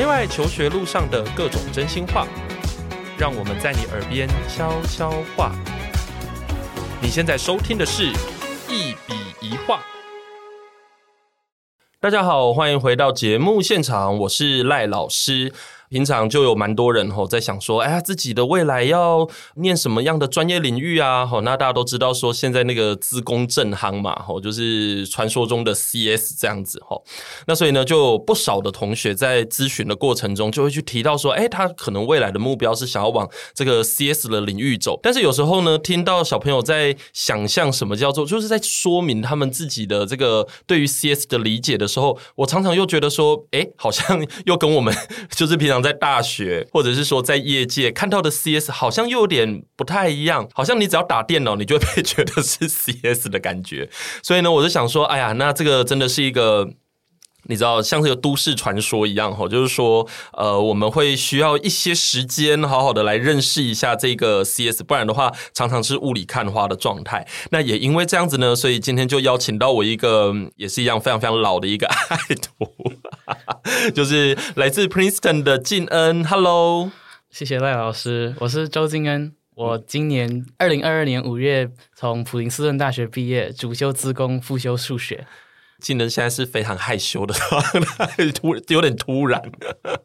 内外求学路上的各种真心话，让我们在你耳边悄悄话。你现在收听的是《一笔一画》。大家好，欢迎回到节目现场，我是赖老师。平常就有蛮多人吼在想说，哎呀，自己的未来要念什么样的专业领域啊？吼，那大家都知道说，现在那个资工正行嘛，吼，就是传说中的 CS 这样子吼。那所以呢，就不少的同学在咨询的过程中，就会去提到说，哎，他可能未来的目标是想要往这个 CS 的领域走。但是有时候呢，听到小朋友在想象什么叫做，就是在说明他们自己的这个对于 CS 的理解的时候，我常常又觉得说，哎，好像又跟我们 就是平常。在大学，或者是说在业界看到的 CS 好像又有点不太一样，好像你只要打电脑，你就会被觉得是 CS 的感觉。所以呢，我就想说，哎呀，那这个真的是一个。你知道，像是个都市传说一样，哈，就是说，呃，我们会需要一些时间，好好的来认识一下这个 CS，不然的话，常常是雾里看花的状态。那也因为这样子呢，所以今天就邀请到我一个，也是一样非常非常老的一个爱徒，就是来自 Princeton 的敬恩。Hello，谢谢赖老师，我是周敬恩，我今年二零二二年五月从普林斯顿大学毕业，主修资工，副修数学。敬恩现在是非常害羞的，突有点突然，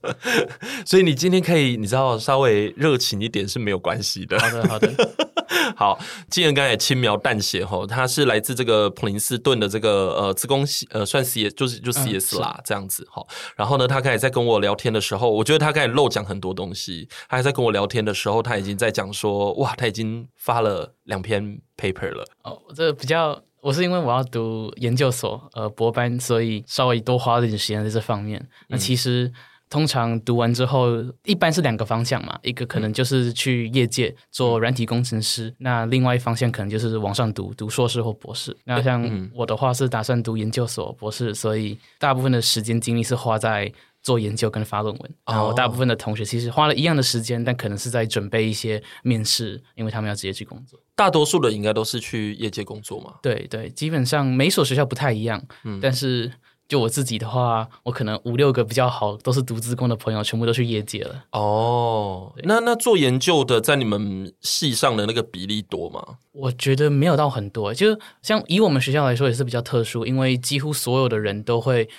所以你今天可以，你知道稍微热情一点是没有关系的。好的，好的，好。敬恩刚才也轻描淡写哈，他是来自这个普林斯顿的这个呃自工系，呃算 CS 就是就 CS 啦、嗯、这样子哈。然后呢，他刚才在跟我聊天的时候，我觉得他刚才漏讲很多东西。他还在跟我聊天的时候，他已经在讲说，哇，他已经发了两篇 paper 了。哦，这个比较。我是因为我要读研究所，呃，博班，所以稍微多花了一点时间在这方面。嗯、那其实通常读完之后，一般是两个方向嘛，一个可能就是去业界做软体工程师，嗯、那另外一方向可能就是往上读，读硕士或博士。那像我的话是打算读研究所、博士，所以大部分的时间精力是花在。做研究跟发论文，然后大部分的同学其实花了一样的时间，但可能是在准备一些面试，因为他们要直接去工作。大多数的应该都是去业界工作嘛？对对，基本上每所学校不太一样，嗯，但是就我自己的话，我可能五六个比较好，都是读资工的朋友，全部都去业界了。哦，那那做研究的在你们系上的那个比例多吗？我觉得没有到很多，就像以我们学校来说也是比较特殊，因为几乎所有的人都会。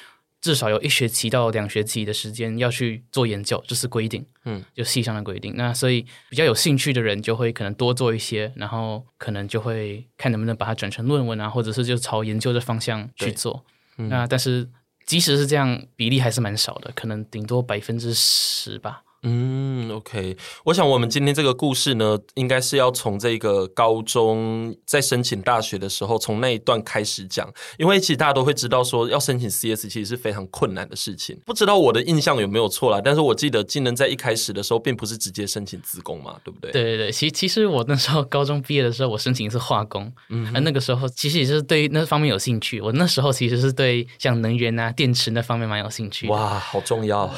至少有一学期到两学期的时间要去做研究，这是规定，嗯，就系上的规定。那所以比较有兴趣的人就会可能多做一些，然后可能就会看能不能把它转成论文啊，或者是就朝研究的方向去做。嗯、那但是即使是这样，比例还是蛮少的，可能顶多百分之十吧。嗯，OK，我想我们今天这个故事呢，应该是要从这个高中在申请大学的时候，从那一段开始讲，因为其实大家都会知道说，要申请 CS 其实是非常困难的事情。不知道我的印象有没有错啦，但是我记得技能在一开始的时候，并不是直接申请自工嘛，对不对？对对对，其其实我那时候高中毕业的时候，我申请的是化工，嗯，而那个时候其实也是对那方面有兴趣。我那时候其实是对像能源啊、电池那方面蛮有兴趣。哇，好重要，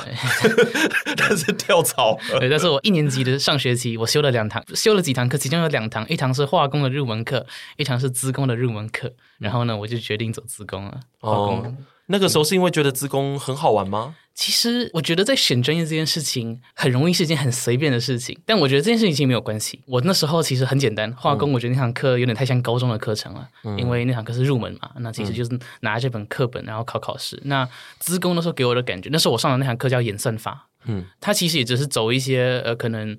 但是跳。草，对，但是我一年级的上学期，我修了两堂，修了几堂课，其中有两堂，一堂是化工的入门课，一堂是资工的入门课。然后呢，我就决定走资工了。哦，那个时候是因为觉得资工很好玩吗？其实我觉得在选专业这件事情很容易是一件很随便的事情，但我觉得这件事情其实没有关系。我那时候其实很简单，化工我觉得那堂课有点太像高中的课程了，嗯、因为那堂课是入门嘛，那其实就是拿这本课本然后考考试。那资工那时候给我的感觉，那时候我上的那堂课叫演算法，嗯，它其实也只是走一些呃可能。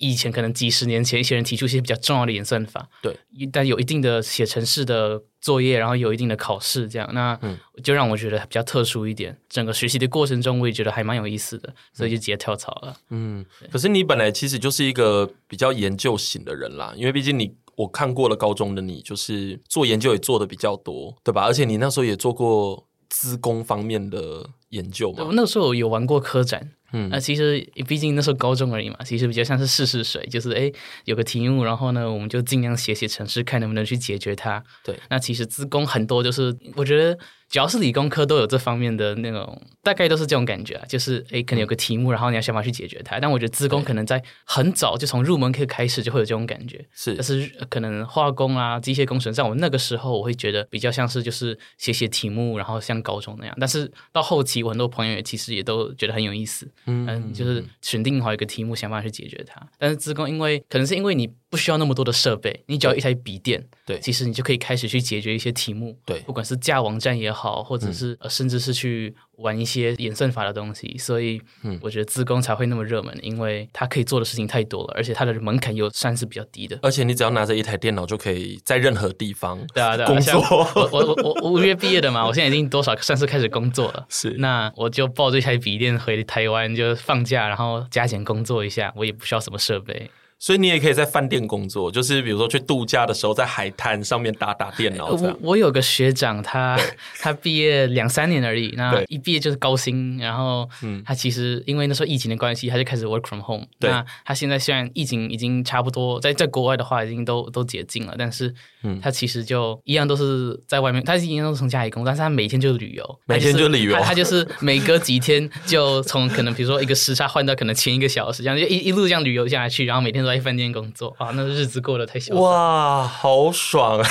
以前可能几十年前，一些人提出一些比较重要的演算法，对，但有一定的写程式的作业，然后有一定的考试，这样，那就让我觉得比较特殊一点。整个学习的过程中，我也觉得还蛮有意思的，所以就直接跳槽了。嗯，可是你本来其实就是一个比较研究型的人啦，因为毕竟你我看过了高中的你，就是做研究也做的比较多，对吧？而且你那时候也做过资工方面的研究嘛。我那时候有玩过科展。嗯，那其实毕竟那时候高中而已嘛，其实比较像是试试水，就是哎有个题目，然后呢我们就尽量写写程式，看能不能去解决它。对，那其实自工很多就是我觉得。只要是理工科都有这方面的那种，大概都是这种感觉啊，就是诶，可能有个题目，然后你要想办法去解决它。但我觉得资工可能在很早就从入门课开始就会有这种感觉，是。但是可能化工啊、机械工程，在我那个时候，我会觉得比较像是就是写写题目，然后像高中那样。但是到后期期，我很多朋友也其实也都觉得很有意思。嗯，嗯，就是选定好一个题目，想办法去解决它。但是资工，因为可能是因为你不需要那么多的设备，你只要一台笔电，对，其实你就可以开始去解决一些题目。对，不管是架网站也好，或者是、嗯、甚至是去玩一些演算法的东西。所以，嗯，我觉得自工才会那么热门，因为它可以做的事情太多了，而且它的门槛又算是比较低的。而且你只要拿着一台电脑，就可以在任何地方 对啊，对啊，工作。我我我我五月毕业的嘛，我现在已经多少算是开始工作了。是，那我就抱着一台笔电回台湾，就放假，然后加减工作一下，我也不需要什么设备。所以你也可以在饭店工作，就是比如说去度假的时候，在海滩上面打打电脑。我我有个学长，他他毕业两三年而已，那一毕业就是高薪，然后他其实因为那时候疫情的关系，他就开始 work from home。那他现在虽然疫情已经差不多在在国外的话已经都都解禁了，但是他其实就一样都是在外面，他一样都是从家里工作，但是他每天就是旅游，每天就旅游，他就是每隔几天就从可能比如说一个时差换到可能前一个小时，这样就一一路这样旅游下来去，然后每天都。在饭店工作啊，那日子过得太潇洒哇，好爽啊！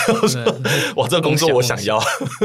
哇，这个工作我想要。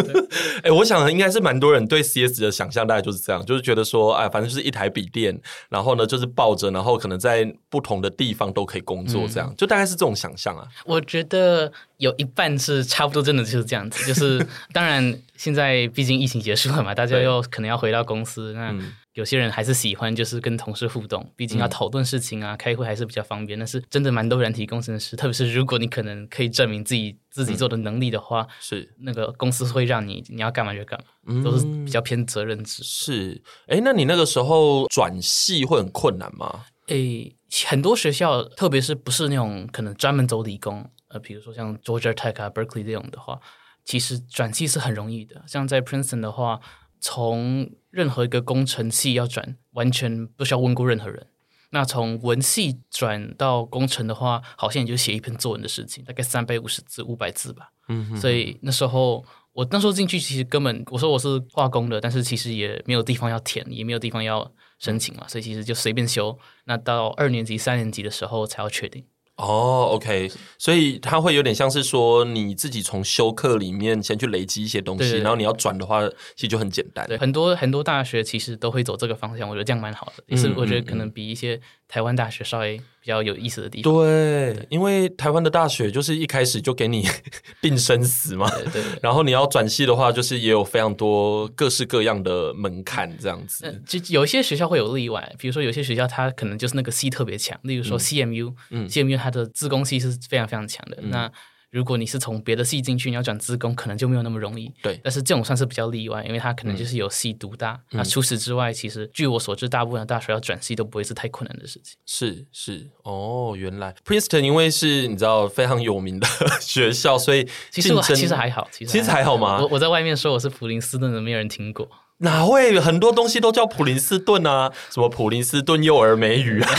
哎、欸，我想应该是蛮多人对 CS 的想象，大概就是这样，就是觉得说，哎，反正就是一台笔电，然后呢，就是抱着，然后可能在不同的地方都可以工作，这样、嗯、就大概是这种想象啊。我觉得有一半是差不多，真的就是这样子。就是 当然，现在毕竟疫情结束了嘛，大家又可能要回到公司那。嗯有些人还是喜欢就是跟同事互动，毕竟要讨论事情啊、嗯，开会还是比较方便。但是真的蛮多软体工程师，特别是如果你可能可以证明自己自己做的能力的话，是、嗯、那个公司会让你你要干嘛就干嘛、嗯，都是比较偏责任制。是，哎，那你那个时候转系会很困难吗？诶，很多学校，特别是不是那种可能专门走理工，呃，比如说像 Georgia Tech 啊、Berkeley 这种的话，其实转系是很容易的。像在 Princeton 的话。从任何一个工程系要转，完全不需要问过任何人。那从文系转到工程的话，好像也就写一篇作文的事情，大概三百五十字、五百字吧。嗯哼。所以那时候我那时候进去，其实根本我说我是化工的，但是其实也没有地方要填，也没有地方要申请嘛，所以其实就随便修。那到二年级、三年级的时候才要确定。哦、oh，OK，所以它会有点像是说你自己从修课里面先去累积一些东西，对对对，然后你要转的话，其实就很简单。对，很多很多大学其实都会走这个方向，我觉得这样蛮好的，也是我觉得可能比一些台湾大学稍微。比较有意思的地方，对，因为台湾的大学就是一开始就给你 定生死嘛，对，对，对，然后你要转系的话，就是也有非常多各式各样的门槛这样子。就有一些学校会有例外，比如说有些学校它可能就是那个系特别强，例如说 CMU，嗯，CMU 它的自工系是非常非常强的，嗯、那。如果你是从别的系进去，你要转资工，可能就没有那么容易。对，但是这种算是比较例外，因为它可能就是有系独大。那、嗯、除此之外，其实据我所知，大部分的大学要转系都不会是太困难的事情。是是哦，原来 Princeton 因为是你知道非常有名的学校，所以其实我其实还好，其实其实还好吗？我我在外面说我是普林斯顿的，没有人听过。哪会很多东西都叫普林斯顿啊？什么普林斯顿幼儿美语啊？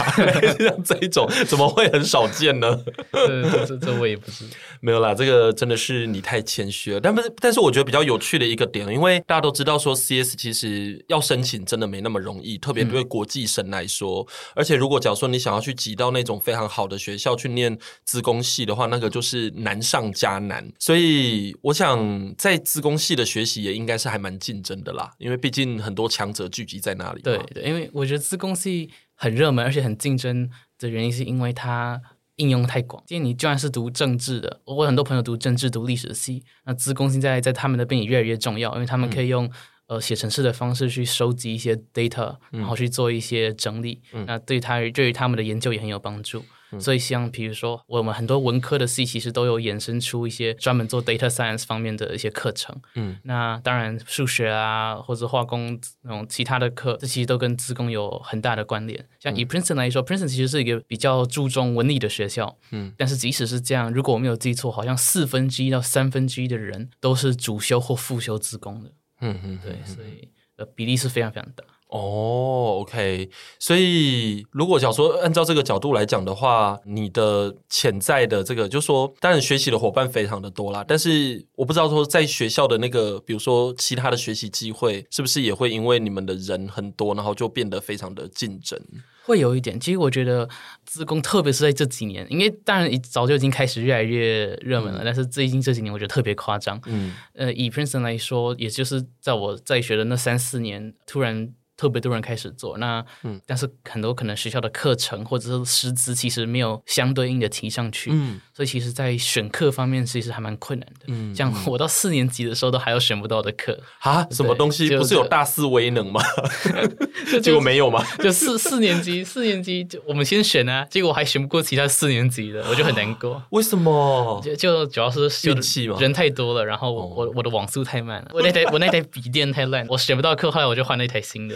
像 这一种怎么会很少见呢？这这这我也不知道。没有啦，这个真的是你太谦虚了。但不是，但是我觉得比较有趣的一个点，因为大家都知道说 CS 其实要申请真的没那么容易，特别对国际生来说。嗯、而且如果假如说你想要去挤到那种非常好的学校去念资工系的话，那个就是难上加难。所以我想在资工系的学习也应该是还蛮竞争的啦，因为。毕竟很多强者聚集在那里。对对，因为我觉得资工系很热门，而且很竞争的原因是因为它应用太广。今天你就算是读政治的，我很多朋友读政治、读历史系，那资工现在在他们那边也越来越重要，因为他们可以用、嗯、呃写程式的方式去收集一些 data，然后去做一些整理。嗯、那对他对于他们的研究也很有帮助。所以像比如说，我们很多文科的系其实都有衍生出一些专门做 data science 方面的一些课程。嗯，那当然数学啊或者化工那种其他的课，这其实都跟资工有很大的关联。像以 Princeton 来说，嗯，Princeton 其实是一个比较注重文理的学校。嗯，但是即使是这样，如果我没有记错，好像四分之一到三分之一的人都是主修或副修资工的。嗯嗯，对，所以呃比例是非常非常大。哦，OK，所以如果假如说按照这个角度来讲的话，你的潜在的这个，就是说，当然学习的伙伴非常的多啦，但是我不知道说在学校的那个，比如说其他的学习机会，是不是也会因为你们的人很多，然后就变得非常的竞争？会有一点。其实我觉得自工，特别是在这几年，因为当然早就已经开始越来越热门了，嗯、但是最近这几年我觉得特别夸张。嗯，呃，以 Princeton 来说，也就是在我在学的那三四年，突然。特别多人开始做那，嗯，但是很多可能学校的课程或者是师资其实没有相对应的提上去，嗯，所以其实，在选课方面其实还蛮困难的，嗯，像我到四年级的时候都还有选不到的课啊，什么东西不是有大四威能吗？结果没有吗？就四四年级，四年级就我们先选啊，结果我还选不过其他四年级的，我就很难过。为什么？就就主要是运气嘛，人太多了，然后我我我的网速太慢了，我那台我那台笔电太烂，我选不到课，后来我就换了一台新的。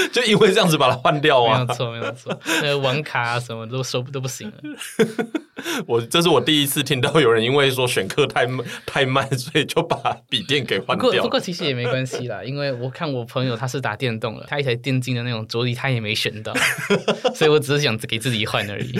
就因为这样子把它换掉啊？没有错，没有错。那个网卡啊，什么都收都不行了。我这是我第一次听到有人因为说选课太慢太慢，所以就把笔电给换掉。不过不过其实也没关系啦，因为我看我朋友他是打电动了，他一台电竞的那种桌椅他也没选到，所以我只是想给自己换而已，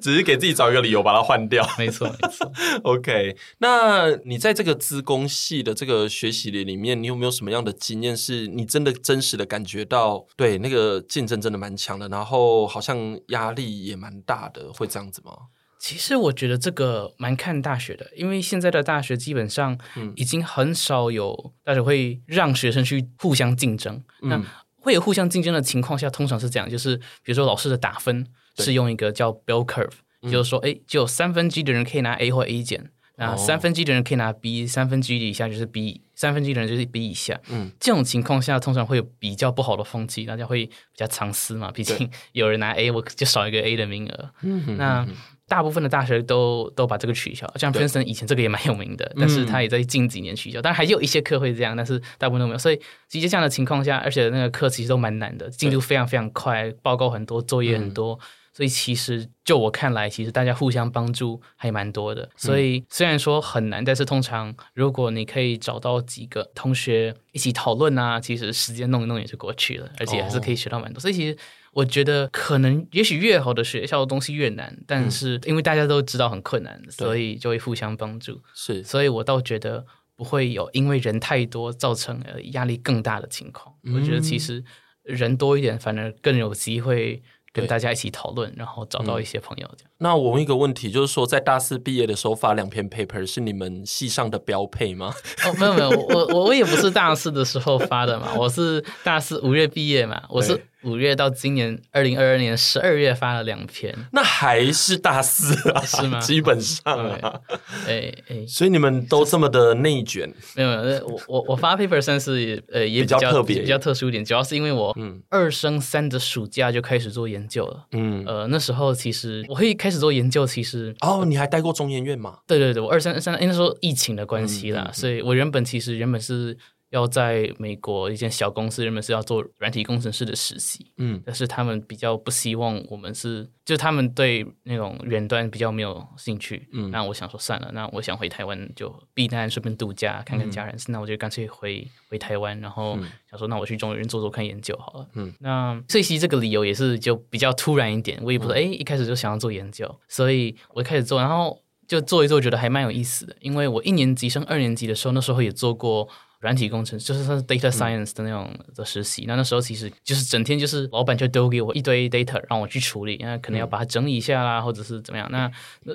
只是给自己找一个理由把它换掉。没错没错。OK，那你在这个资工系的这个学习里里面，你有没有什么样的经验是你真的真实的感觉到？对，那个竞争真的蛮强的，然后好像压力也蛮大的，会这样子吗？其实我觉得这个蛮看大学的，因为现在的大学基本上已经很少有大学会让学生去互相竞争。嗯、那会有互相竞争的情况下，通常是这样，就是比如说老师的打分是用一个叫 bell curve，对就是说，哎、嗯，只有三分之一的人可以拿 A 或 A 减，那三分之一的人可以拿 B，三分之一以下就是 B，三分之一的人就是 B 以下。嗯，这种情况下通常会有比较不好的风气，大家会比较藏私嘛，毕竟有人拿 A，我就少一个 A 的名额。嗯哼，那。大部分的大学都都把这个取消，像 Princeton 以前这个也蛮有名的，但是他也在近几年取消。当然、嗯、还有一些课会这样，但是大部分都没有。所以，其实这样的情况下，而且那个课其实都蛮难的，进度非常非常快，报告很多，作业很多。嗯、所以，其实就我看来，其实大家互相帮助还蛮多的。所以，虽然说很难，但是通常如果你可以找到几个同学一起讨论啊，其实时间弄一弄也就过去了，而且还是可以学到蛮多。哦、所以，其实。我觉得可能也许越好的学校的东西越难，但是因为大家都知道很困难，嗯、所以就会互相帮助。是，所以我倒觉得不会有因为人太多造成呃压力更大的情况。嗯、我觉得其实人多一点反而更有机会。跟大家一起讨论，然后找到一些朋友这样。嗯、那我问一个问题，就是说，在大四毕业的时候发两篇 paper 是你们系上的标配吗？哦，没有没有，我我我也不是大四的时候发的嘛，我是大四五月毕业嘛，我是。五月到今年二零二二年十二月发了两篇，那还是大四啊？是吗？基本上啊，哎哎，所以你们都这么的内卷？没有没有，我我我发 paper 算是呃也比较特别，比较特殊一点，主要是因为我二升三的暑假就开始做研究了。嗯，呃那时候其实我会开始做研究，其实哦，你还待过中研院吗？对对对，我二三三，那时候疫情的关系啦，所以我原本其实原本是。要在美国一间小公司，原本是要做软体工程师的实习，嗯，但是他们比较不希望我们是，就他们对那种远端比较没有兴趣，嗯，那我想说算了，那我想回台湾就避难，顺便度假，看看家人，嗯、那我就干脆回回台湾，然后想说那我去中研院做做看研究好了，嗯，那这期这个理由也是就比较突然一点，我也不是哎、嗯、一开始就想要做研究，所以我开始做，然后就做一做，觉得还蛮有意思的，因为我一年级升二年级的时候，那时候也做过。软体工程就是算是 data science 的那种的实习，嗯、那那时候其实就是整天就是老板就丢给我一堆 data 让我去处理，那可能要把它整理一下啦，嗯、或者是怎么样，那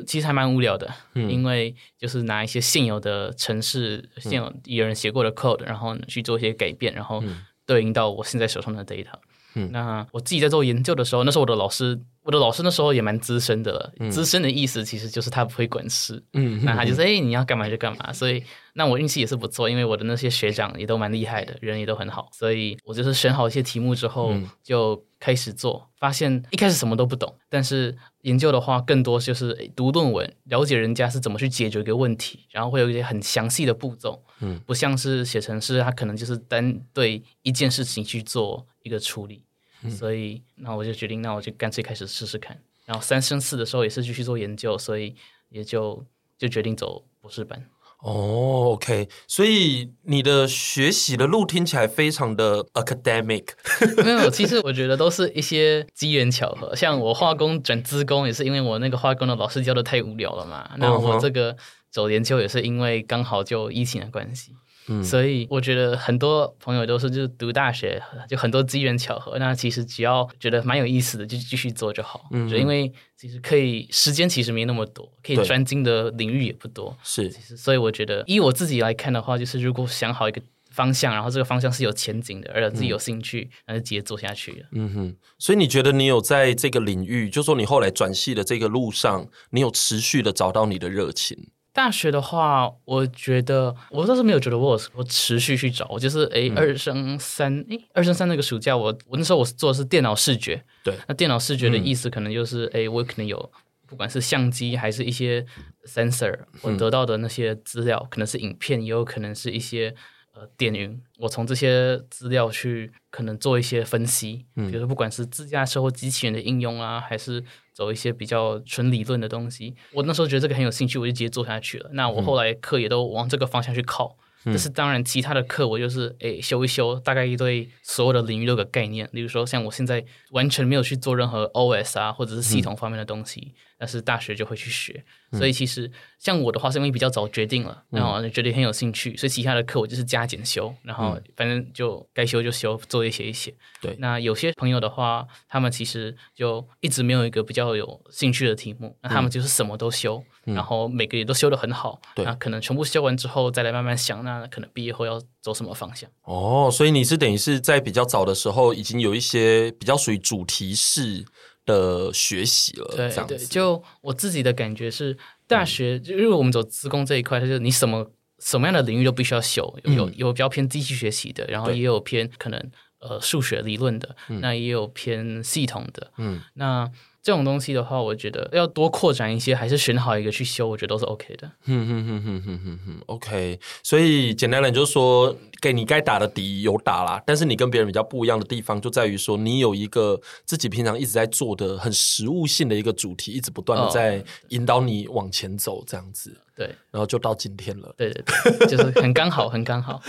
其实还蛮无聊的，嗯、因为就是拿一些现有的城市，现有有人写过的 code，然后去做一些改变，然后对应到我现在手上的 data。嗯，那我自己在做研究的时候，那时候我的老师，我的老师那时候也蛮资深的了。嗯、资深的意思其实就是他不会管事，嗯，那他就是哎、欸，你要干嘛就干嘛。所以，那我运气也是不错，因为我的那些学长也都蛮厉害的，人也都很好。所以我就是选好一些题目之后就开始做，发现一开始什么都不懂，但是研究的话更多就是读论文，了解人家是怎么去解决一个问题，然后会有一些很详细的步骤，嗯，不像是写程式，他可能就是单对一件事情去做。一个处理，所以那我就决定，那我就干脆开始试试看。然后三升四的时候也是继续做研究，所以也就就决定走博士班。哦，OK，所以你的学习的路听起来非常的 academic。没有，其实我觉得都是一些机缘巧合。像我化工转资工，也是因为我那个化工的老师教的太无聊了嘛。那我这个走研究也是因为刚好就疫情的关系。嗯，所以我觉得很多朋友都是就是读大学就很多机缘巧合，那其实只要觉得蛮有意思的就继续做就好。嗯，就因为其实可以时间其实没那么多，可以专精的领域也不多。是，其实所以我觉得以我自己来看的话，就是如果想好一个。方向，然后这个方向是有前景的，而且自己有兴趣，那、嗯、就直接做下去了。嗯哼，所以你觉得你有在这个领域，就说你后来转系的这个路上，你有持续的找到你的热情？大学的话，我觉得我倒是没有觉得我我持续去找，我就是诶、嗯、二升三诶二升三那个暑假，我我那时候我做的是电脑视觉，对，那电脑视觉的意思可能就是哎、嗯、我可能有不管是相机还是一些 sensor，我得到的那些资料、嗯、可能是影片，也有可能是一些。呃，电云，我从这些资料去可能做一些分析，嗯，比如说不管是自驾车或机器人的应用啊，还是走一些比较纯理论的东西，我那时候觉得这个很有兴趣，我就直接做下去了。那我后来课也都往这个方向去靠。但是当然，其他的课我就是诶、欸、修一修，大概一对所有的领域都有个概念。例如说，像我现在完全没有去做任何 OS 啊，或者是系统方面的东西，嗯、但是大学就会去学。所以其实像我的话，是因为比较早决定了，然后觉得很有兴趣，所以其他的课我就是加减修，然后反正就该修就修，作业写一写。对，那有些朋友的话，他们其实就一直没有一个比较有兴趣的题目，那他们就是什么都修，然后每个也都修得很好。对，那可能全部修完之后，再来慢慢想，那可能毕业后要走什么方向。哦，所以你是等于是在比较早的时候，已经有一些比较属于主题式的学习了，对对，就我自己的感觉是，大学就因为我们走资工这一块，它就是你什么什么样的领域都必须要修，有有有比较偏机器学习的，然后也有偏可能呃数学理论的，那也有偏系统的，嗯，那。这种东西的话，我觉得要多扩展一些，还是选好一个去修，我觉得都是 OK 的。嗯嗯嗯嗯嗯嗯嗯，OK。所以简单来就是说，给你该打的底有打啦，但是你跟别人比较不一样的地方，就在于说你有一个自己平常一直在做的很实务性的一个主题，一直不断的在引导你往前走，这样子。对，然后就到今天了。对对对，就是很刚好，很刚好。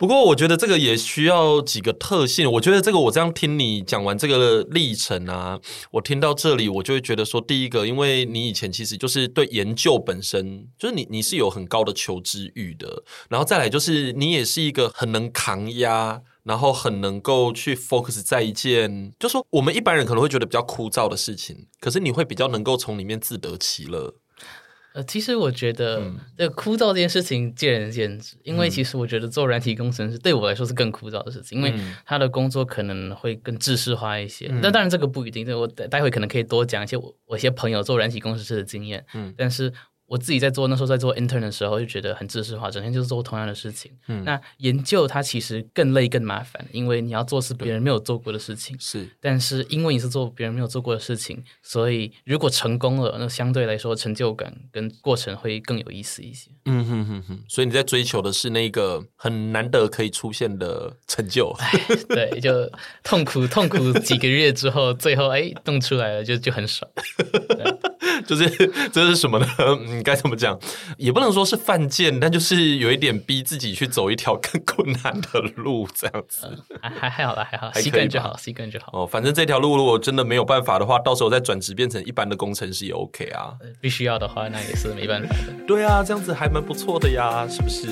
不过我觉得这个也需要几个特性。我觉得这个我这样听你讲完这个历程啊，我听到这里，我就会觉得说，第一个，因为你以前其实就是对研究本身，就是你你是有很高的求知欲的。然后再来就是你也是一个很能抗压，然后很能够去 focus 在一件，就说我们一般人可能会觉得比较枯燥的事情，可是你会比较能够从里面自得其乐。呃，其实我觉得这个枯燥这件事情见仁见智，嗯、因为其实我觉得做软体工程师对我来说是更枯燥的事情，因为他的工作可能会更知识化一些。那、嗯、当然这个不一定，我待会可能可以多讲一些我我一些朋友做软体工程师的经验。嗯，但是。我自己在做那时候在做 intern 的时候，就觉得很知识化，整天就是做同样的事情。嗯，那研究它其实更累更麻烦，因为你要做是别人没有做过的事情。是，但是因为你是做别人没有做过的事情，所以如果成功了，那相对来说成就感跟过程会更有意思一些。嗯哼哼哼，所以你在追求的是那个很难得可以出现的成就。对，就痛苦痛苦几个月之后，最后哎弄出来了，就就很爽。就是这是什么呢？嗯，该怎么讲？也不能说是犯贱，但就是有一点逼自己去走一条 更困难的路，这样子。还还还好啦，还好，习惯就好，习惯就好。哦，反正这条路如果真的没有办法的话，到时候再转职变成一般的工程师也 OK 啊。必须要的话，那也是没办法的。对啊，这样子还蛮不错的呀，是不是？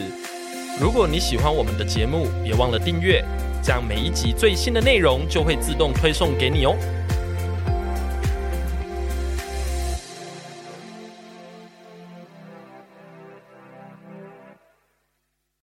如果你喜欢我们的节目，别忘了订阅，这样每一集最新的内容就会自动推送给你哦。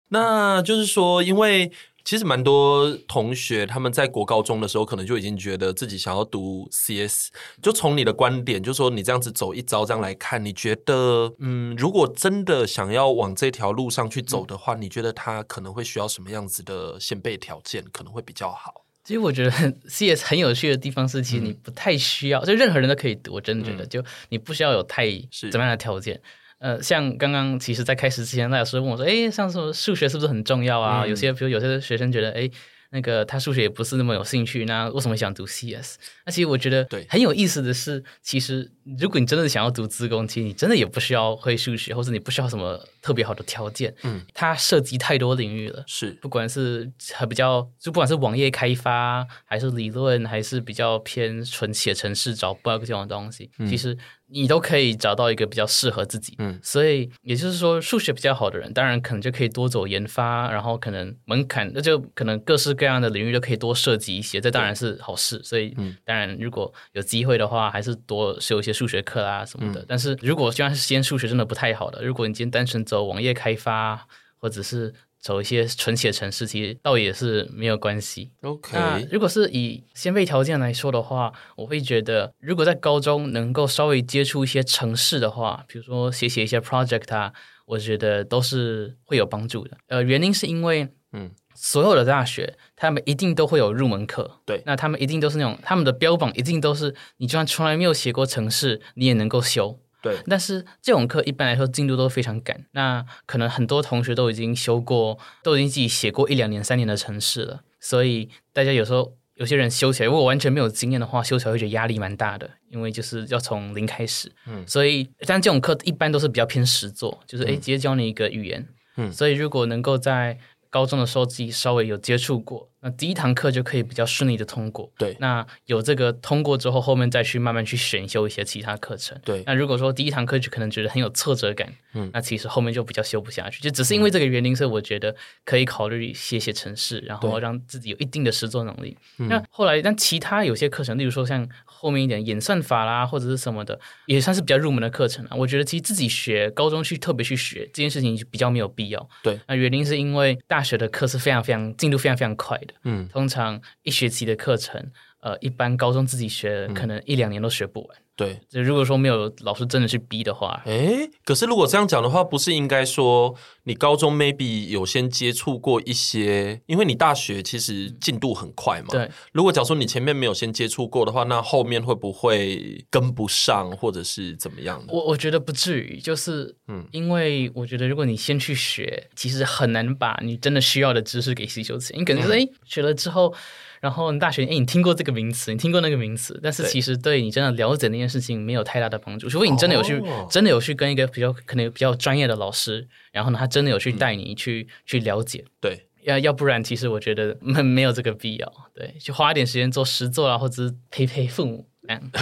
那就是说，因为其实蛮多同学他们在国高中的时候，可能就已经觉得自己想要读 CS。就从你的观点，就是说你这样子走一遭这样来看，你觉得，嗯，如果真的想要往这条路上去走的话，嗯、你觉得他可能会需要什么样子的先备条件，可能会比较好？其实我觉得 CS 很有趣的地方是，其实你不太需要，嗯、就任何人都可以读。我真的觉得，就你不需要有太怎么样的条件。呃，像刚刚其实，在开始之前，那老师问我说：“哎，像什么数学是不是很重要啊？”嗯、有些，比如有些学生觉得，哎。那个他数学也不是那么有兴趣，那为什么想读 CS？那其实我觉得很有意思的是，其实如果你真的想要读资工，其实你真的也不需要会数学，或者你不需要什么特别好的条件。嗯，它涉及太多领域了，是不管是还比较就不管是网页开发，还是理论，还是比较偏纯写程式找 bug 这种东西，嗯、其实你都可以找到一个比较适合自己。嗯，所以也就是说，数学比较好的人，当然可能就可以多走研发，然后可能门槛那就可能各式各样的领域都可以多涉及一些，这当然是好事。所以，当然如果有机会的话，还是多修一些数学课啊什么的。嗯、但是如果就算是先数学真的不太好的，如果你今天单纯走网页开发，或者是走一些纯写程式，其实倒也是没有关系。OK，那如果是以先辈条件来说的话，我会觉得，如果在高中能够稍微接触一些程式的话，比如说写写一些 project 啊，我觉得都是会有帮助的。呃，原因是因为，嗯，所有的大学他们一定都会有入门课，对，那他们一定都是那种他们的标榜一定都是，你就算从来没有写过程式，你也能够修。对，但是这种课一般来说进度都非常赶，那可能很多同学都已经修过，都已经自己写过一两年、三年的程式了，所以大家有时候有些人修起来，如果完全没有经验的话，修起来会觉得压力蛮大的，因为就是要从零开始。嗯，所以但这种课一般都是比较偏实作，就是诶直接教你一个语言。嗯，所以如果能够在高中的时候自己稍微有接触过。那第一堂课就可以比较顺利的通过。对，那有这个通过之后，后面再去慢慢去选修一些其他课程。对，那如果说第一堂课就可能觉得很有挫折感，嗯，那其实后面就比较修不下去。就只是因为这个原因，所以我觉得可以考虑写写程式，然后让自己有一定的实作能力。那后来，但其他有些课程，例如说像后面一点演算法啦，或者是什么的，也算是比较入门的课程啊。我觉得其实自己学，高中去特别去学这件事情就比较没有必要。对，那原因是因为大学的课是非常非常进度非常非常快的。嗯，通常。一学期的课程，呃，一般高中自己学，可能一两年都学不完。对，就如果说没有老师真的去逼的话，诶，可是如果这样讲的话，不是应该说你高中 maybe 有先接触过一些，因为你大学其实进度很快嘛。对，如果假如说你前面没有先接触过的话，那后面会不会跟不上，或者是怎么样的？我我觉得不至于，就是嗯，因为我觉得如果你先去学，其实很难把你真的需要的知识给吸收起来。你可能说，诶、嗯，学了之后。然后你大学，哎，你听过这个名词，你听过那个名词，但是其实对你真的了解那件事情没有太大的帮助。除非你真的有去，哦、真的有去跟一个比较可能比较专业的老师，然后呢，他真的有去带你去、嗯、去了解。对，要要不然，其实我觉得没没有这个必要。对，去花一点时间做实作啊，或者是陪陪父母嗯。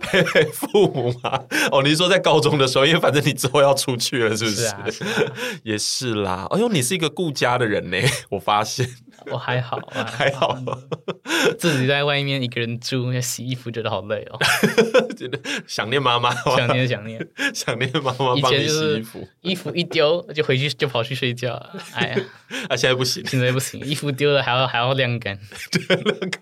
陪陪父母嘛？哦，你是说在高中的时候，因为反正你之后要出去了，是不是？是啊，是啊，也是啦。哎呦，你是一个顾家的人呢，我发现。我还好，啊还好，自己在外面一个人住，要洗衣服觉得好累哦。觉得想念妈妈，想念想念 想念妈妈以前洗衣服，衣服一丢就回去就跑去睡觉。哎呀，啊，现在不行，现在不行，衣服丢了还要还要晾干。对，晾干。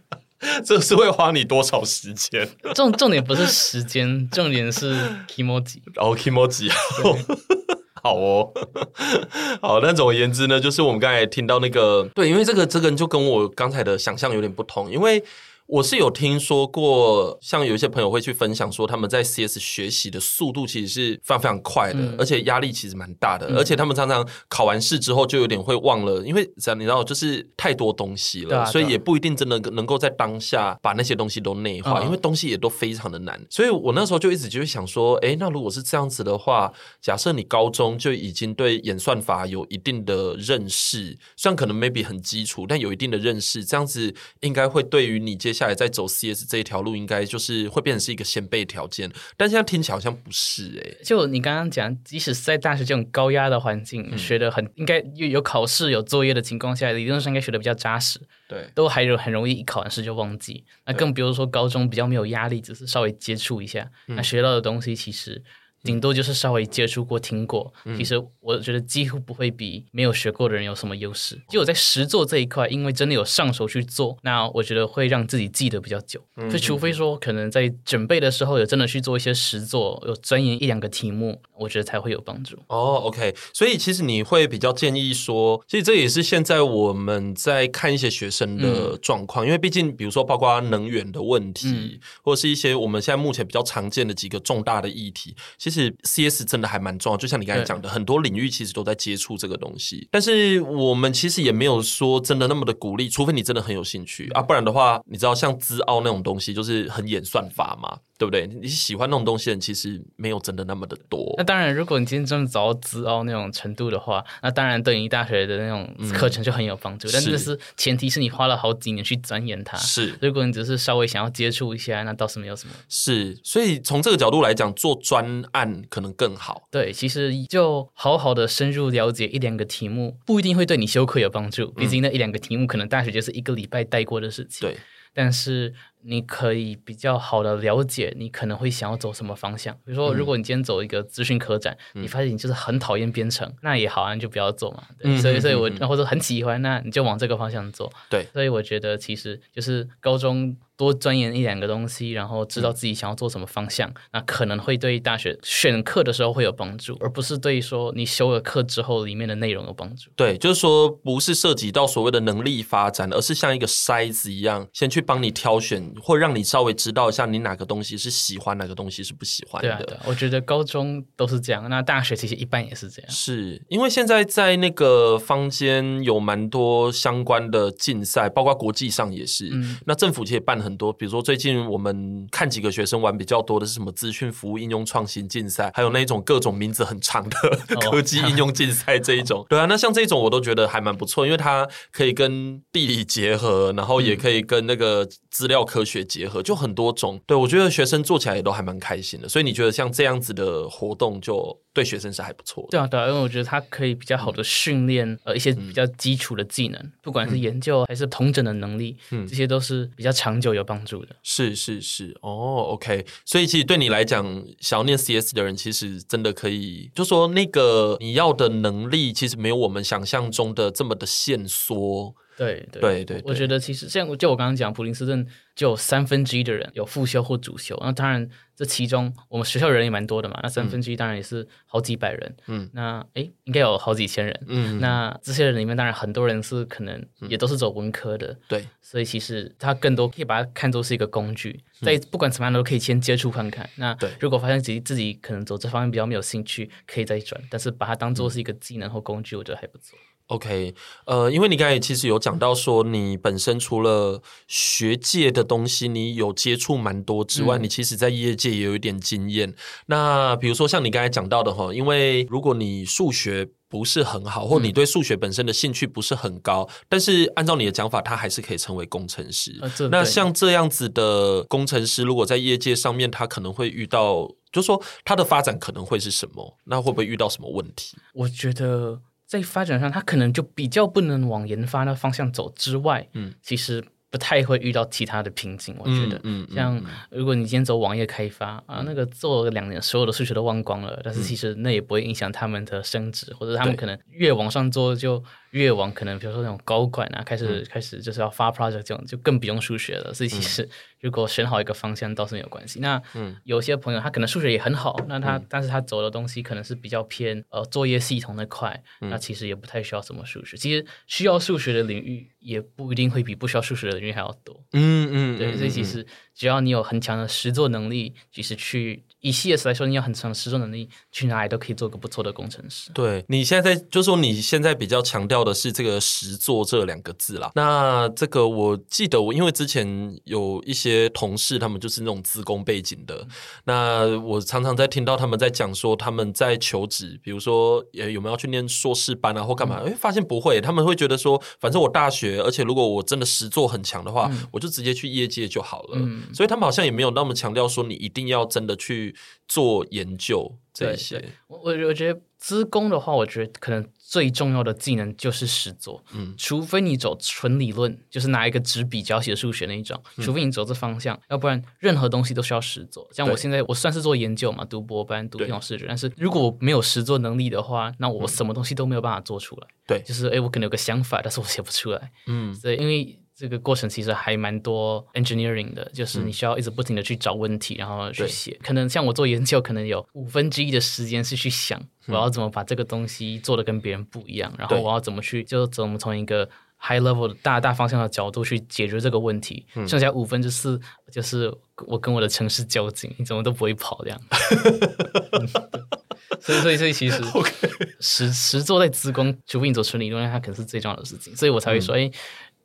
这是会花你多少时间？重重点不是时间，重点是 kimoji。哦，kimoji，好哦，好。那总而言之呢，就是我们刚才听到那个，对，因为这个这个就跟我刚才的想象有点不同，因为。我是有听说过，像有一些朋友会去分享说，他们在 CS 学习的速度其实是非常非常快的，嗯、而且压力其实蛮大的，嗯、而且他们常常考完试之后就有点会忘了，因为这样你知道，就是太多东西了，啊、所以也不一定真的能够在当下把那些东西都内化，嗯、因为东西也都非常的难。所以我那时候就一直就会想说，诶，那如果是这样子的话，假设你高中就已经对演算法有一定的认识，虽然可能 maybe 很基础，但有一定的认识，这样子应该会对于你接下来再走 CS 这一条路，应该就是会变成是一个先备条件，但现在听起来好像不是诶、欸。就你刚刚讲，即使是在大学这种高压的环境，嗯、学的很应该又有考试有作业的情况下，理论上应该学的比较扎实。对，都还有很容易一考完试就忘记。那更比如说高中比较没有压力，只是稍微接触一下，嗯、那学到的东西其实。顶多就是稍微接触过、听过，其实我觉得几乎不会比没有学过的人有什么优势。就我在实做这一块，因为真的有上手去做，那我觉得会让自己记得比较久。就除非说可能在准备的时候有真的去做一些实做，有钻研一两个题目，我觉得才会有帮助。哦，OK，所以其实你会比较建议说，其实这也是现在我们在看一些学生的状况，嗯、因为毕竟比如说包括能源的问题，嗯、或者是一些我们现在目前比较常见的几个重大的议题，其实。是 CS 真的还蛮重要，就像你刚才讲的，很多领域其实都在接触这个东西。但是我们其实也没有说真的那么的鼓励，除非你真的很有兴趣啊，不然的话，你知道像资奥那种东西，就是很演算法嘛。对不对？你喜欢那种东西的人，其实没有真的那么的多。那当然，如果你今天真的找到资奥那种程度的话，那当然对你大学的那种课程就很有帮助。嗯、但这是前提是你花了好几年去钻研它。是，如果你只是稍微想要接触一下，那倒是没有什么。是，所以从这个角度来讲，做专案可能更好。对，其实就好好的深入了解一两个题目，不一定会对你修课有帮助。毕竟那一两个题目，可能大学就是一个礼拜带过的事情。对，但是。你可以比较好的了解你可能会想要走什么方向。比如说，如果你今天走一个资讯科展，嗯、你发现你就是很讨厌编程，嗯、那也好啊，你就不要做嘛。对嗯、所以，所以我或者很喜欢，那你就往这个方向做。对，所以我觉得其实就是高中。多钻研一两个东西，然后知道自己想要做什么方向，嗯、那可能会对大学选课的时候会有帮助，而不是对说你修了课之后里面的内容有帮助。对，就是说不是涉及到所谓的能力发展，而是像一个筛子一样，先去帮你挑选，或让你稍微知道一下你哪个东西是喜欢，哪个东西是不喜欢的。对啊，对啊，我觉得高中都是这样，那大学其实一般也是这样。是因为现在在那个坊间有蛮多相关的竞赛，包括国际上也是。嗯，那政府其实也办很多，比如说最近。我们看几个学生玩比较多的是什么资讯服务应用创新竞赛，还有那种各种名字很长的科技应用竞赛这一种。哦、对啊，那像这种我都觉得还蛮不错，因为它可以跟地理结合，然后也可以跟那个资料科学结合，就很多种。对，我觉得学生做起来也都还蛮开心的。所以你觉得像这样子的活动，就对学生是还不错的。对啊，对啊，因为我觉得它可以比较好的训练呃一些比较基础的技能，嗯、不管是研究还是同整的能力，嗯，这些都是比较长久有帮助的。是是是，哦，OK，所以其实对你来讲，想要念 CS 的人，其实真的可以，就说那个你要的能力，其实没有我们想象中的这么的限缩。对对对对，我觉得其实像就我刚刚讲，普林斯顿就有三分之一的人有副修或主修，那当然这其中我们学校人也蛮多的嘛，那三分之一当然也是好几百人，嗯，那哎应该有好几千人，嗯，那这些人里面当然很多人是可能也都是走文科的，对，所以其实他更多可以把它看作是一个工具，在不管怎么样都可以先接触看看，那如果发现自己自己可能走这方面比较没有兴趣，可以再转，但是把它当做是一个技能或工具，我觉得还不错。OK，呃，因为你刚才其实有讲到说，你本身除了学界的东西，你有接触蛮多之外，嗯、你其实在业界也有一点经验。那比如说像你刚才讲到的哈，因为如果你数学不是很好，或你对数学本身的兴趣不是很高，嗯、但是按照你的讲法，他还是可以成为工程师。呃、那像这样子的工程师，如果在业界上面，他可能会遇到，就是说他的发展可能会是什么？那会不会遇到什么问题？我觉得。在发展上，他可能就比较不能往研发那方向走之外，嗯，其实不太会遇到其他的瓶颈。我觉得，嗯，像如果你今天走网页开发啊，那个做了两年，所有的数学都忘光了，但是其实那也不会影响他们的升职，或者他们可能越往上做就越往可能，比如说那种高管啊，开始开始就是要发 project 这种，就更不用数学了。所以其实。如果选好一个方向倒是没有关系。那有些朋友他可能数学也很好，那他但是他走的东西可能是比较偏呃作业系统那块，那其实也不太需要什么数学。其实需要数学的领域也不一定会比不需要数学的领域还要多。嗯嗯，对，所以其实只要你有很强的实作能力，其实去。以 CS 来说，你有很强的实作能力，去哪里都可以做个不错的工程师。对，你现在在，就是说你现在比较强调的是这个“实作”这两个字啦。那这个我记得，我因为之前有一些同事，他们就是那种资工背景的，那我常常在听到他们在讲说他们在求职，比如说有有没有要去念硕士班啊，或干嘛？哎、嗯，发现不会，他们会觉得说，反正我大学，而且如果我真的实作很强的话，嗯、我就直接去业界就好了。嗯、所以他们好像也没有那么强调说，你一定要真的去。做研究这些，我我我觉得资工的话，我觉得可能最重要的技能就是实做。嗯，除非你走纯理论，就是拿一个纸笔教写数学那一种，除非你走这方向，嗯、要不然任何东西都需要实做。像我现在我算是做研究嘛，读博班读这种视觉，但是如果我没有实做能力的话，那我什么东西都没有办法做出来。对，就是哎，我可能有个想法，但是我写不出来。嗯，所以因为。这个过程其实还蛮多 engineering 的，就是你需要一直不停的去找问题，嗯、然后去写。可能像我做研究，可能有五分之一的时间是去想我要怎么把这个东西做的跟别人不一样，嗯、然后我要怎么去，就怎么从一个 high level 的大大方向的角度去解决这个问题。嗯、剩下五分之四就是我跟我的程式较劲，你怎么都不会跑这样。所以，所以，所以，其实 实实作在资工，除非你做纯理论，它可能是最重要的事情，所以我才会说，哎、嗯。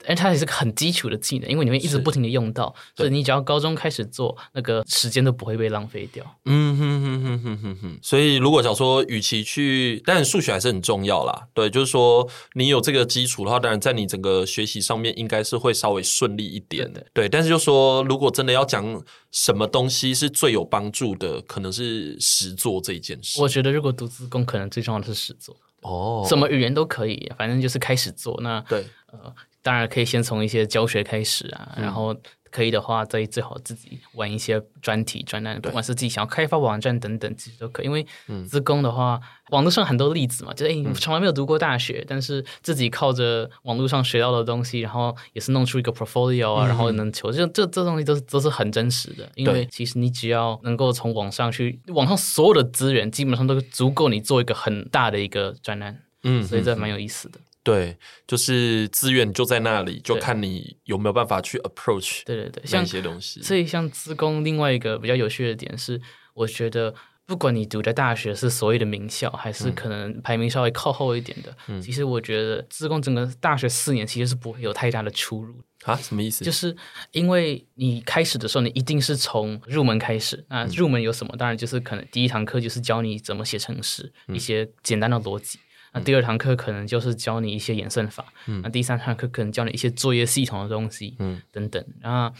而它也是个很基础的技能，因为你会一直不停的用到，所以你只要高中开始做，那个时间都不会被浪费掉。嗯哼哼哼哼哼哼。所以如果想说，与其去，当然数学还是很重要啦。对，就是说你有这个基础的话，当然在你整个学习上面应该是会稍微顺利一点的。对，但是就说如果真的要讲什么东西是最有帮助的，可能是实做这一件事。我觉得如果读自工，可能最重要的是实做。哦，什么语言都可以，反正就是开始做。那对，呃。当然可以先从一些教学开始啊，嗯、然后可以的话，再最好自己玩一些专题专栏，不管是自己想要开发网站等等，其实都可以。因为自工的话，嗯、网络上很多例子嘛，就是哎，你从来没有读过大学，嗯、但是自己靠着网络上学到的东西，然后也是弄出一个 portfolio 啊，嗯、然后能求，这这这东西都是都是很真实的。因为其实你只要能够从网上去，网上所有的资源基本上都足够你做一个很大的一个专栏，嗯，所以这蛮有意思的。对，就是资源就在那里，就看你有没有办法去 approach。对对对，像一些东西。所以像资工，另外一个比较有趣的点是，我觉得不管你读的大学是所谓的名校，还是可能排名稍微靠后一点的，嗯、其实我觉得资工整个大学四年其实是不会有太大的出入啊。什么意思？就是因为你开始的时候，你一定是从入门开始。那入门有什么？当然就是可能第一堂课就是教你怎么写程式，嗯、一些简单的逻辑。那第二堂课可能就是教你一些演算法，嗯、那第三堂课可能教你一些作业系统的东西，嗯，等等。那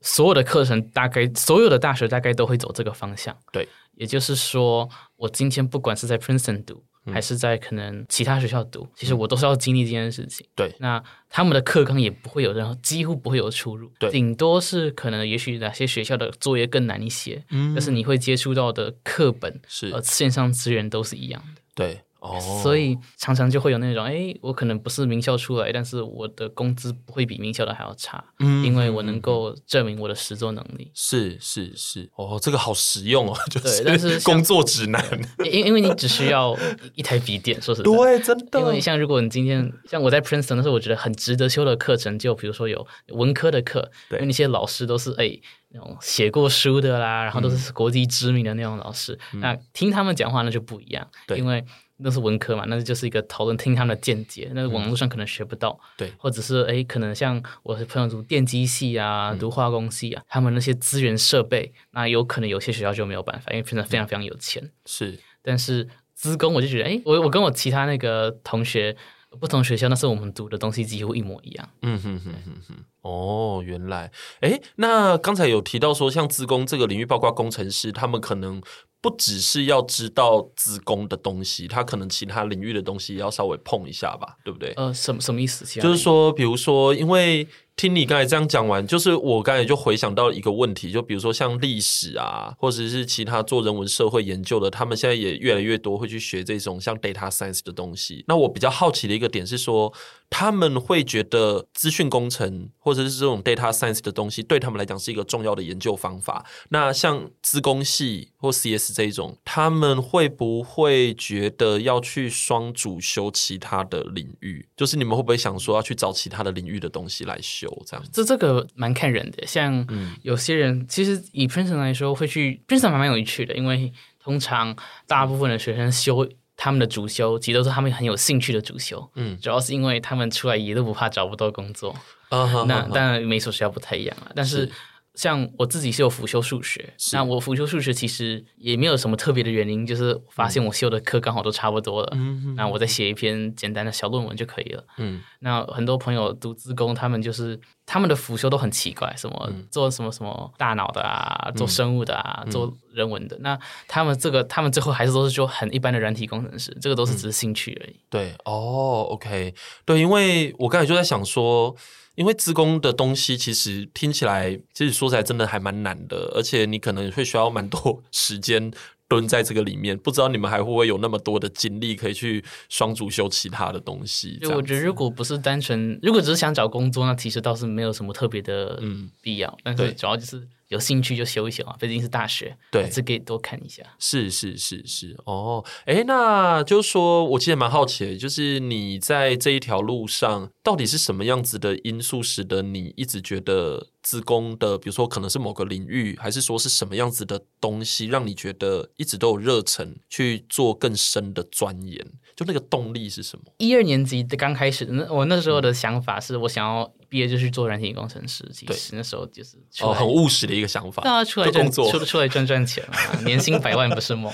所有的课程大概所有的大学大概都会走这个方向，对。也就是说，我今天不管是在 Princeton 读，嗯、还是在可能其他学校读，其实我都是要经历这件事情。对。那他们的课纲也不会有任何，几乎不会有出入，对。顶多是可能也许哪些学校的作业更难一些，嗯，但是你会接触到的课本是呃线上资源都是一样的，对。哦，所以常常就会有那种，哎，我可能不是名校出来，但是我的工资不会比名校的还要差，嗯，因为我能够证明我的实作能力。是是是，哦，这个好实用哦，就是，但是工作指南，因因为你只需要一台笔电，说实在，对，真的。因为像如果你今天像我在 Princeton 的时候，我觉得很值得修的课程，就比如说有文科的课，对，因为那些老师都是哎那种写过书的啦，然后都是国际知名的那种老师，嗯，那听他们讲话那就不一样，对，因为。那是文科嘛，那就是一个讨论，听他们的见解。那网络上可能学不到，对，或者是诶，可能像我的朋友读电机系啊，读化工系啊，他们那些资源设备，那有可能有些学校就没有办法，因为真的非常非常有钱。是，但是资工我就觉得，诶，我我跟我其他那个同学不同学校，那是我们读的东西几乎一模一样。嗯哼哼哼哼。哦，原来，诶，那刚才有提到说，像资工这个领域，包括工程师，他们可能。不只是要知道资工的东西，他可能其他领域的东西也要稍微碰一下吧，对不对？呃，什么什么意思？就是说，比如说，因为。听你刚才这样讲完，就是我刚才就回想到一个问题，就比如说像历史啊，或者是其他做人文社会研究的，他们现在也越来越多会去学这种像 data science 的东西。那我比较好奇的一个点是说，他们会觉得资讯工程或者是这种 data science 的东西对他们来讲是一个重要的研究方法。那像资工系或 CS 这一种，他们会不会觉得要去双主修其他的领域？就是你们会不会想说要去找其他的领域的东西来学学？这样，这这个蛮看人的。像有些人，嗯、其实以 Princeton 来说，会去 Princeton 蛮蛮有趣的，因为通常大部分的学生修他们的主修，其实都是他们很有兴趣的主修。嗯，主要是因为他们出来也都不怕找不到工作。嗯、那当然每所学校不太一样了，但是。像我自己是有辅修数学，那我辅修数学其实也没有什么特别的原因，就是发现我修的课刚好都差不多了，嗯、那我再写一篇简单的小论文就可以了。嗯，那很多朋友读资工，他们就是他们的辅修都很奇怪，什么做什么什么大脑的啊，做生物的啊，嗯、做人文的，那他们这个他们最后还是都是说很一般的软体工程师，这个都是只是兴趣而已。嗯、对，哦，OK，对，因为我刚才就在想说。因为自工的东西其实听起来，其实说起来真的还蛮难的，而且你可能会需要蛮多时间蹲在这个里面。不知道你们还会不会有那么多的精力可以去双主修其他的东西？就我觉得，如果不是单纯，如果只是想找工作，那其实倒是没有什么特别的嗯必要。嗯、但是主要就是有兴趣就修一修啊，毕竟是大学，对，还是可以多看一下。是是是是，哦，哎，那就是说我其实蛮好奇的，就是你在这一条路上，到底是什么样子的因素使得你一直觉得资工的，比如说可能是某个领域，还是说是什么样子的东西，让你觉得一直都有热忱去做更深的钻研？就那个动力是什么？一二年级的刚开始，那我那时候的想法是我想要毕业就去做软体工程师。其实那时候就是哦，很务实的一个想法。那出来赚出出来赚赚钱嘛，年薪百万不是梦。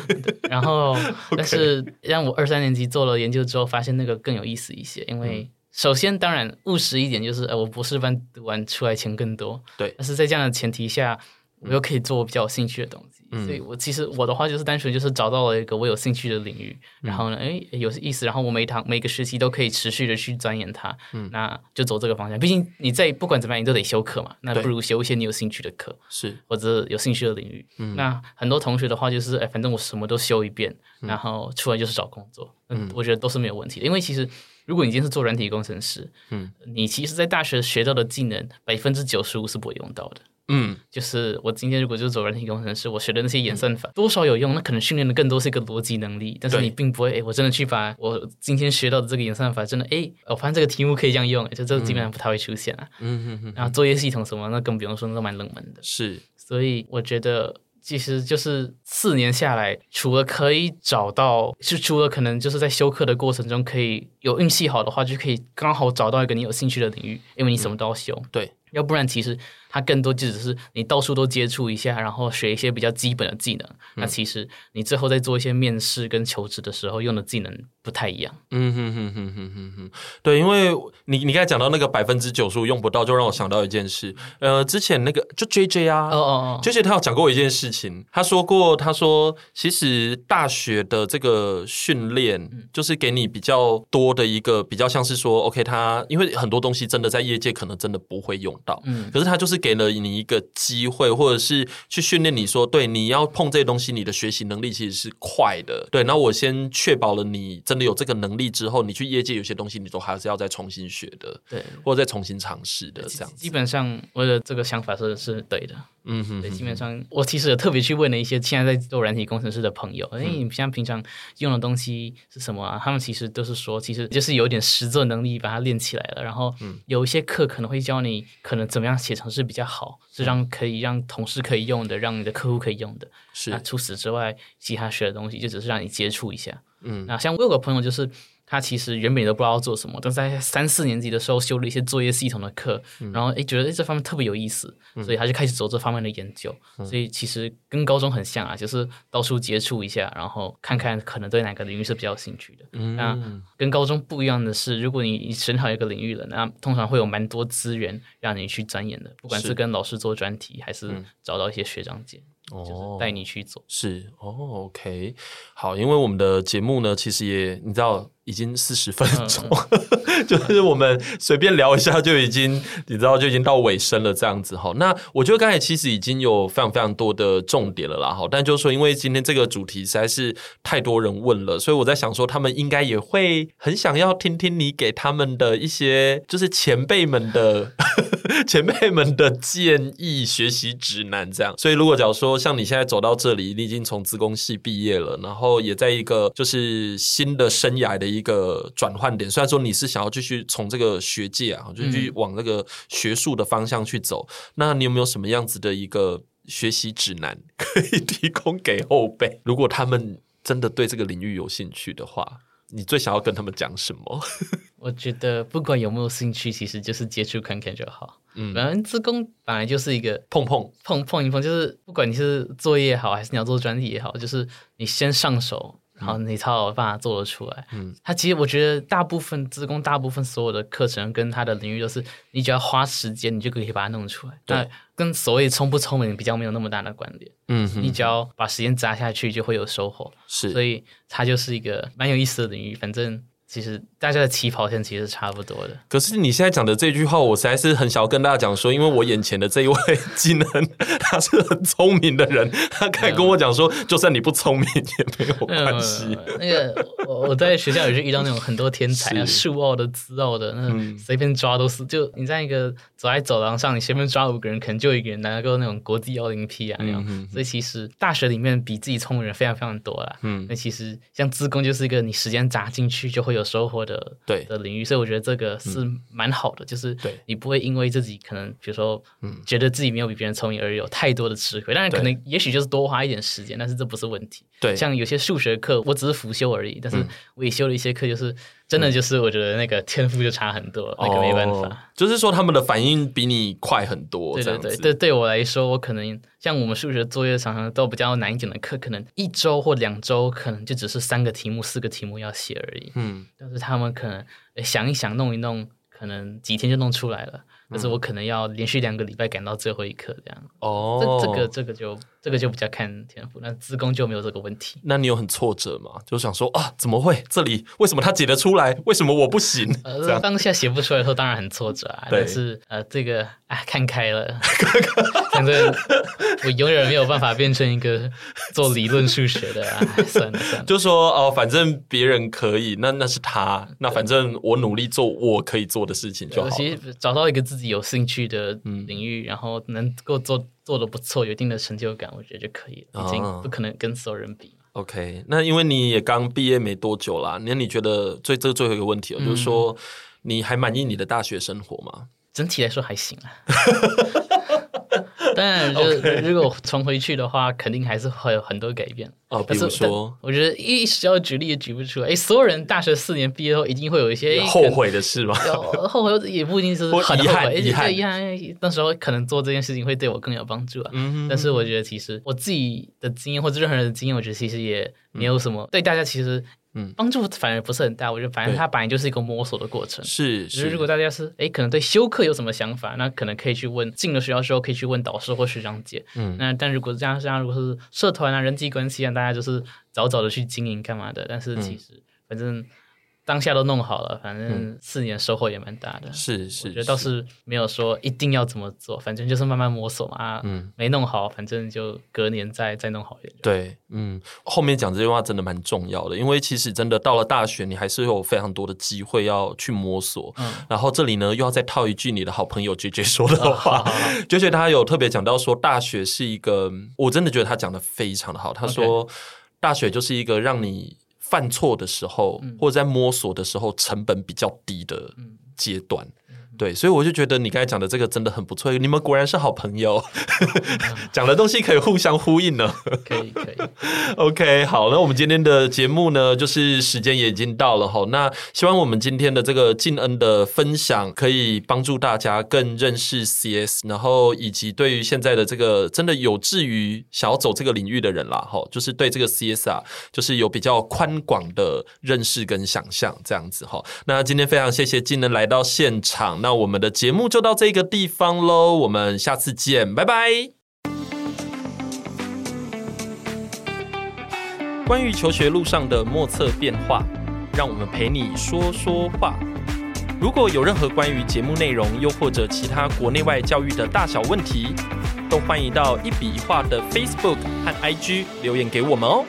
然后，但是让我二三年级做了研究之后，发现那个更有意思一些。因为首先，当然务实一点，就是呃，我博士班读完出来钱更多。对，但是在这样的前提下。我又可以做我比较有兴趣的东西，嗯、所以我其实我的话就是单纯就是找到了一个我有兴趣的领域，嗯、然后呢，哎，有意思，然后我每一堂每个学期都可以持续的去钻研它，嗯，那就走这个方向。毕竟你在不管怎么样，你都得修课嘛，那不如修一些你有兴趣的课，是。或者有兴趣的领域。嗯，那很多同学的话就是，哎，反正我什么都修一遍，嗯、然后出来就是找工作，嗯，我觉得都是没有问题的。因为其实如果你今天是做软体工程师，嗯，你其实在大学学到的技能百分之九十五是不会用到的。嗯，就是我今天如果就走软体工程师，我学的那些演算法多少有用，那可能训练的更多是一个逻辑能力，但是你并不会，哎，我真的去把我今天学到的这个演算法，真的，哎，我发现这个题目可以这样用，就这个基本上不太会出现啊。嗯嗯嗯。然后作业系统什么，那更不用说，那都蛮冷门的。是，所以我觉得其实就是四年下来，除了可以找到，是除了可能就是在修课的过程中可以有运气好的话，就可以刚好找到一个你有兴趣的领域，因为你什么都要修。对。要不然，其实它更多就只是你到处都接触一下，然后学一些比较基本的技能。嗯、那其实你最后在做一些面试跟求职的时候用的技能不太一样。嗯哼哼哼哼哼哼，对，因为你你刚才讲到那个百分之九十五用不到，就让我想到一件事。呃，之前那个就 JJ 啊，哦哦哦，JJ 他有讲过一件事情，他说过，他说其实大学的这个训练就是给你比较多的一个比较像是说，OK，他因为很多东西真的在业界可能真的不会用。到，嗯，可是他就是给了你一个机会，或者是去训练你说，对，你要碰这些东西，你的学习能力其实是快的，对。那我先确保了你真的有这个能力之后，你去业界有些东西，你都还是要再重新学的，对，或者再重新尝试的，这样子。基本上我的这个想法是是对的。嗯哼，对，基本上我其实也特别去问了一些现在在做软体工程师的朋友，哎、嗯，你像平常用的东西是什么啊？他们其实都是说，其实就是有点实作能力把它练起来了。然后有一些课可能会教你，可能怎么样写程式比较好，是让可以让同事可以用的，让你的客户可以用的。是，那除此之外，其他学的东西就只是让你接触一下。嗯，那像我有个朋友就是。他其实原本都不知道做什么，但是在三四年级的时候修了一些作业系统的课，嗯、然后诶觉得诶这方面特别有意思，嗯、所以他就开始走这方面的研究。嗯、所以其实跟高中很像啊，就是到处接触一下，然后看看可能对哪个领域是比较有兴趣的。嗯、那跟高中不一样的是，如果你选好一个领域了，那通常会有蛮多资源让你去钻研的，不管是跟老师做专题，还是找到一些学长姐。就是带你去走，是哦，OK，好，因为我们的节目呢，其实也你知道已经四十分钟，嗯、就是我们随便聊一下就已经你知道就已经到尾声了这样子哈。那我觉得刚才其实已经有非常非常多的重点了啦哈，但就是说因为今天这个主题实在是太多人问了，所以我在想说他们应该也会很想要听听你给他们的一些就是前辈们的前辈们的建议、学习指南这样。所以如果假如说。像你现在走到这里，你已经从资工系毕业了，然后也在一个就是新的生涯的一个转换点。虽然说你是想要继续从这个学界啊，就去往那个学术的方向去走，嗯、那你有没有什么样子的一个学习指南可以提供给后辈？如果他们真的对这个领域有兴趣的话，你最想要跟他们讲什么？我觉得不管有没有兴趣，其实就是接触看看就好。嗯，反正自工本来就是一个碰碰碰碰一碰，就是不管你是作业也好，还是你要做专题也好，就是你先上手。然后你才有办法做得出来。嗯，他其实我觉得大部分自工，大部分所有的课程跟他的领域都是，你只要花时间，你就可以把它弄出来。对，那跟所谓聪不聪明比较没有那么大的关联。嗯，你只要把时间砸下去，就会有收获。是，所以它就是一个蛮有意思的领域。反正其实大家的起跑线其实差不多的。可是你现在讲的这句话，我实在是很想要跟大家讲说，因为我眼前的这一位 技能，他是很聪明的人，他可以跟我讲说，就算你不聪明也没有关系。那个我我在学校也是遇到那种很多天才啊，数奥的、资奥的，那随便抓都是。就你在一个走在走廊上，你随便抓五个人，可能就一个人拿够那种国际奥林匹亚那样。所以其实大学里面比自己聪明人非常非常多啦。嗯，那其实像自工就是一个你时间砸进去就会有收获的对。的领域，所以我觉得这个是蛮好的，就是你不会因为自己可能比如说觉得自己没有比别人聪明而有太多的吃亏。当然可能也许就是多花一点时间，但是这不是问题。对，像有些数学课我只是辅修而已，但是我也修了一些课，就是真的就是我觉得那个天赋就差很多，那个没办法。就是说他们的反应比你快很多。对对对对，对我来说，我可能像我们数学作业常常都比较难一点的课，可能一周或两周可能就只是三个题目、四个题目要写而已。嗯，但是他们可能想一想、弄一弄，可能几天就弄出来了。但是我可能要连续两个礼拜赶到最后一刻这样。哦，这这个这个就这个就比较看天赋，那自工就没有这个问题。那你有很挫折吗？就想说啊，怎么会这里为什么他解得出来，为什么我不行？呃，当下写不出来的时候，当然很挫折啊。但是呃，这个啊，看开了，反正我永远没有办法变成一个做理论数学的啊。算了算了，就说哦，反正别人可以，那那是他，那反正我努力做我可以做的事情就好。其实找到一个自己有兴趣的领域，嗯、然后能够做做的不错，有一定的成就感，我觉得就可以了。已经不可能跟所有人比。OK，那因为你也刚毕业没多久啦，那你觉得最这最后一个问题，嗯、就是说你还满意你的大学生活吗？整体来说还行啊。当然，就如果重回去的话，肯定还是会有很多改变。哦，比如说，我觉得一时要举例也举不出来。哎，所有人大学四年毕业后，一定会有一些后悔的事吗？后悔也不一定是 很遗憾，遗憾，遗憾。那时候可能做这件事情会对我更有帮助啊。嗯，但是我觉得，其实我自己的经验或者任何人的经验，我觉得其实也没有什么对大家其实。嗯，帮助反而不是很大，我觉得反正它本来就是一个摸索的过程。是，是。如果大家是哎，可能对修课有什么想法，那可能可以去问进了学校之后可以去问导师或学长姐。嗯，那但如果这样这样，如果是社团啊、人际关系啊，大家就是早早的去经营干嘛的。但是其实反正。当下都弄好了，反正四年收获也蛮大的。嗯、是是，我觉得倒是没有说一定要怎么做，反正就是慢慢摸索嘛。啊，嗯，没弄好，反正就隔年再再弄好一点。对，嗯，后面讲这句话真的蛮重要的，因为其实真的到了大学，你还是有非常多的机会要去摸索。嗯，然后这里呢，又要再套一句你的好朋友 JJ 说的话，JJ 他有特别讲到说，大学是一个，我真的觉得他讲的非常的好。他说，大学就是一个让你。犯错的时候，或者在摸索的时候，成本比较低的阶段。对，所以我就觉得你刚才讲的这个真的很不错，你们果然是好朋友 讲的东西可以互相呼应呢。可以，可以。OK，好，那我们今天的节目呢，就是时间也已经到了哈。那希望我们今天的这个敬恩的分享，可以帮助大家更认识 CS，然后以及对于现在的这个真的有志于想要走这个领域的人啦，哈，就是对这个 CS 啊，就是有比较宽广的认识跟想象这样子哈。那今天非常谢谢敬恩来到现场，我们的节目就到这个地方喽，我们下次见，拜拜。关于求学路上的莫测变化，让我们陪你说说话。如果有任何关于节目内容，又或者其他国内外教育的大小问题，都欢迎到一笔一画的 Facebook 和 IG 留言给我们哦。